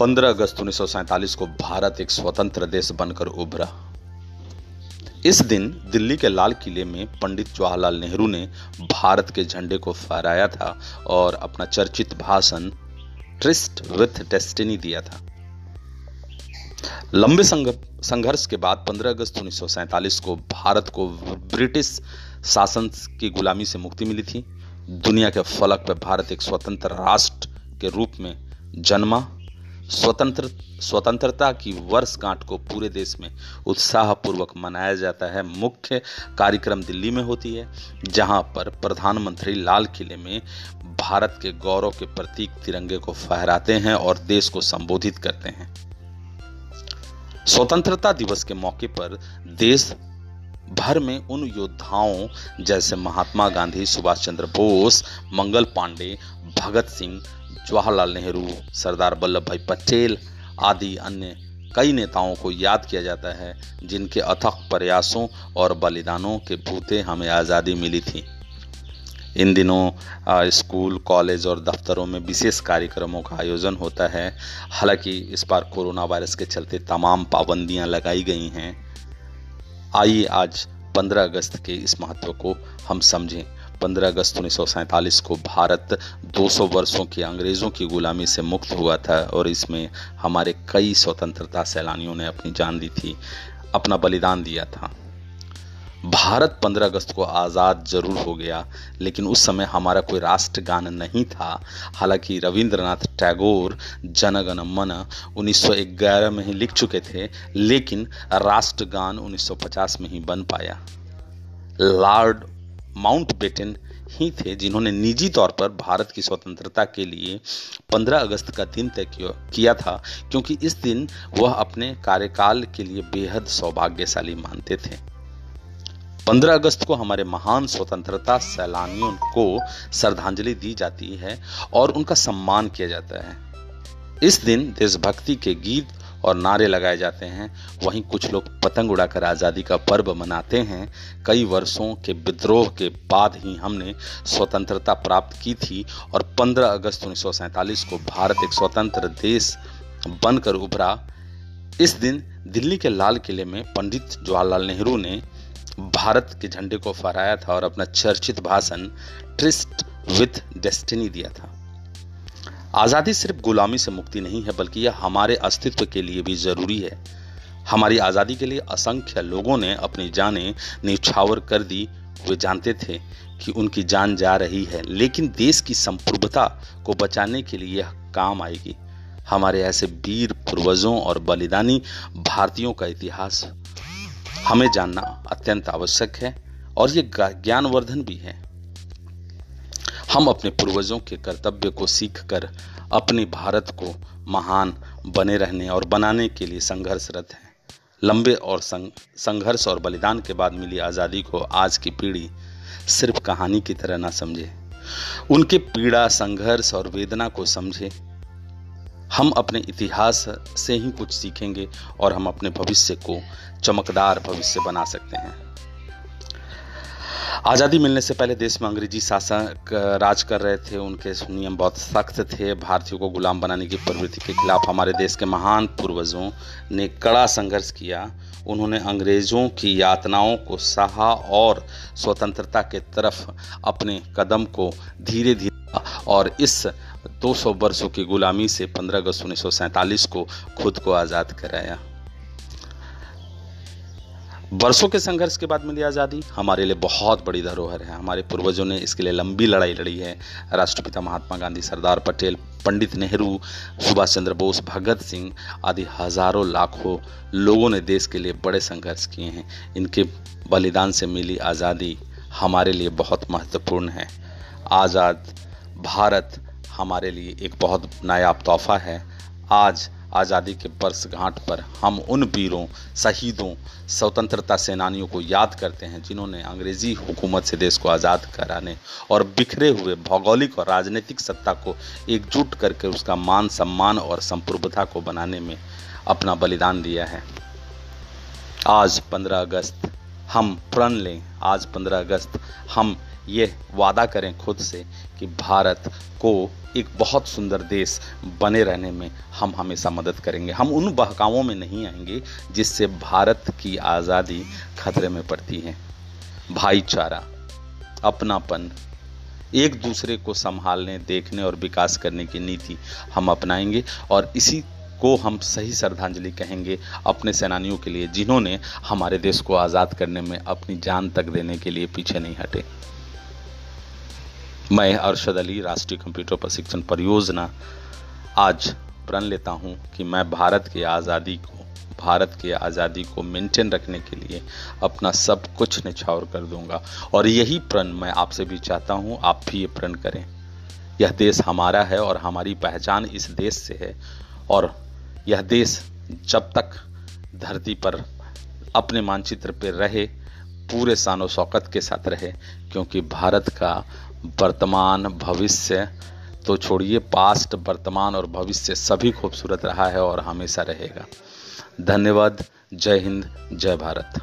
15 अगस्त उन्नीस सौ सैंतालीस को भारत एक स्वतंत्र देश बनकर उभरा। इस दिन दिल्ली के लाल किले में पंडित जवाहरलाल नेहरू ने भारत के झंडे को फहराया था और अपना चर्चित भाषण ट्रिस्ट विथ डेस्टिनी दिया था। लंबे संघर्ष के बाद 15 अगस्त उन्नीस को भारत को ब्रिटिश शासन की गुलामी से मुक्ति मिली थी। दुनिया के फलक पर भारत एक स्वतंत्र राष्ट्र के रूप में जन्मा स्वतंत्र, स्वतंत्रता की वर्षगांठ को पूरे देश में उत्साहपूर्वक मनाया जाता है। मुख्य कार्यक्रम दिल्ली में होती है, जहाँ पर प्रधानमंत्री लाल किले में भारत के गौरव के प्रतीक तिरंगे को फहराते हैं और देश को संबोधित करते हैं। स्वतंत्रता दिवस के मौके पर देश भर में उन योद्धाओं जैसे महात्मा गांधी सुभाष चंद्र बोस, मंगल पांडे, भगत सिंह जवाहरलाल नेहरू, सरदार वल्लभ भाई पटेल आदि अन्य कई नेताओं को याद किया जाता है, जिनके अथक प्रयासों और बलिदानों के भूते हमें आज़ादी मिली थी। इन दिनों स्कूल, कॉलेज और दफ्तरों में विशेष कार्यक्रमों का आयोजन होता है। हालाँकि इस बार कोरोना वायरस के चलते तमाम पाबंदियाँ लगाई गई हैं। आइए आज 15 अगस्त के इस महत्व को हम समझें। 15 अगस्त उन्नीस को भारत 200 वर्षों की अंग्रेज़ों की गुलामी से मुक्त हुआ था और इसमें हमारे कई स्वतंत्रता सैलानियों ने अपनी जान दी थी, अपना बलिदान दिया था। भारत 15 अगस्त को आज़ाद ज़रूर हो गया, लेकिन उस समय हमारा कोई राष्ट्रगान नहीं था। हालाँकि रविंद्रनाथ टैगोर जनगण मन 1911 में ही लिख चुके थे, लेकिन राष्ट्रगान 1950 में ही बन पाया। लॉर्ड माउंटबेटन ही थे जिन्होंने निजी तौर पर भारत की स्वतंत्रता के लिए 15 अगस्त का दिन तय किया था, क्योंकि इस दिन वह अपने कार्यकाल के लिए बेहद सौभाग्यशाली मानते थे। 15 अगस्त को हमारे महान स्वतंत्रता सैलानियों को श्रद्धांजलि दी जाती है और उनका सम्मान किया जाता है। इस दिन देशभक्ति के गीत और नारे लगाए जाते हैं। वहीं कुछ लोग पतंग उड़ाकर आज़ादी का पर्व मनाते हैं। कई वर्षों के विद्रोह के बाद ही हमने स्वतंत्रता प्राप्त की थी और 15 अगस्त उन्नीस सौ सैंतालीस को भारत एक स्वतंत्र देश बनकर उभरा। इस दिन दिल्ली के लाल किले में पंडित जवाहरलाल नेहरू ने भारत के झंडे को फहराया था और अपना चर्चित भाषण ट्रिस्ट विथ डेस्टिनी दिया था। आज़ादी सिर्फ़ गुलामी से मुक्ति नहीं है, बल्कि यह हमारे अस्तित्व के लिए भी ज़रूरी है। हमारी आज़ादी के लिए असंख्य लोगों ने अपनी जानें निछावर कर दी। वे जानते थे कि उनकी जान जा रही है, लेकिन देश की संप्रभुता को बचाने के लिए यह काम आएगी। हमारे ऐसे वीर, पूर्वजों और बलिदानी भारतीयों का इतिहास हमें जानना अत्यंत आवश्यक है और ये ज्ञानवर्धन भी है। हम अपने पूर्वजों के कर्तव्य को सीखकर अपने भारत को महान बने रहने और बनाने के लिए संघर्षरत हैं। लंबे और संघर्ष और बलिदान के बाद मिली आज़ादी को आज की पीढ़ी सिर्फ़ कहानी की तरह ना समझे। उनके पीड़ा, संघर्ष और वेदना को समझे। हम अपने इतिहास से ही कुछ सीखेंगे और हम अपने भविष्य को चमकदार भविष्य बना सकते हैं। आज़ादी मिलने से पहले देश में अंग्रेज़ी शासक राज कर रहे थे। उनके नियम बहुत सख्त थे। भारतीयों को गुलाम बनाने की प्रवृत्ति के खिलाफ हमारे देश के महान पूर्वजों ने कड़ा संघर्ष किया। उन्होंने अंग्रेज़ों की यातनाओं को सहा और स्वतंत्रता के तरफ़ अपने कदम को धीरे धीरे और इस 200 वर्षों की गुलामी से 15 अगस्त उन्नीस सौ सैंतालीस को खुद को आज़ाद कराया। वर्षों के संघर्ष के बाद मिली आज़ादी। हमारे लिए बहुत बड़ी धरोहर है। हमारे पूर्वजों ने इसके लिए लंबी लड़ाई लड़ी है। राष्ट्रपिता महात्मा गांधी, सरदार पटेल, पंडित नेहरू, सुभाष चंद्र बोस, भगत सिंह आदि हज़ारों लाखों लोगों ने देश के लिए बड़े संघर्ष किए हैं। इनके बलिदान से मिली आज़ादी हमारे लिए बहुत महत्वपूर्ण है। आज़ाद भारत हमारे लिए एक बहुत नायाब तोहफा है। आज आज़ादी के वर्षगांठ पर हम उन वीरों शहीदों, स्वतंत्रता सेनानियों को याद करते हैं जिन्होंने अंग्रेज़ी हुकूमत से देश को आज़ाद कराने और बिखरे हुए भौगोलिक और राजनीतिक सत्ता को एकजुट करके उसका मान सम्मान और संप्रभुता को बनाने में अपना बलिदान दिया है। आज 15 अगस्त, हम प्रण लें। आज 15 अगस्त, हम ये वादा करें खुद से कि भारत को एक बहुत सुंदर देश बने रहने में हम हमेशा मदद करेंगे। हम उन बहकावों में नहीं आएँगे जिससे भारत की आज़ादी खतरे में पड़ती है। भाईचारा, अपनापन, एक दूसरे को संभालने, देखने और विकास करने की नीति हम अपनाएँगे और इसी को हम सही श्रद्धांजलि कहेंगे अपने सेनानियों के लिए जिन्होंने हमारे देश को आज़ाद करने में अपनी जान तक देने के लिए पीछे नहीं हटे। मैं अरशद अली, राष्ट्रीय कंप्यूटर प्रशिक्षण परियोजना। आज प्रण लेता हूँ कि मैं भारत की आज़ादी को, भारत की आज़ादी को मेंटेन रखने के लिए अपना सब कुछ निछावर कर दूँगा। और यही प्रण मैं आपसे भी चाहता हूँ, आप भी ये प्रण करें। यह देश हमारा है और हमारी पहचान इस देश से है। और यह देश जब तक धरती पर अपने मानचित्र पर रहे, पूरे सानो शौकत के साथ रहे, क्योंकि भारत का वर्तमान भविष्य तो छोड़िए पास्ट वर्तमान और भविष्य सभी खूबसूरत रहा है और हमेशा रहेगा। धन्यवाद। जय हिंद, जय भारत।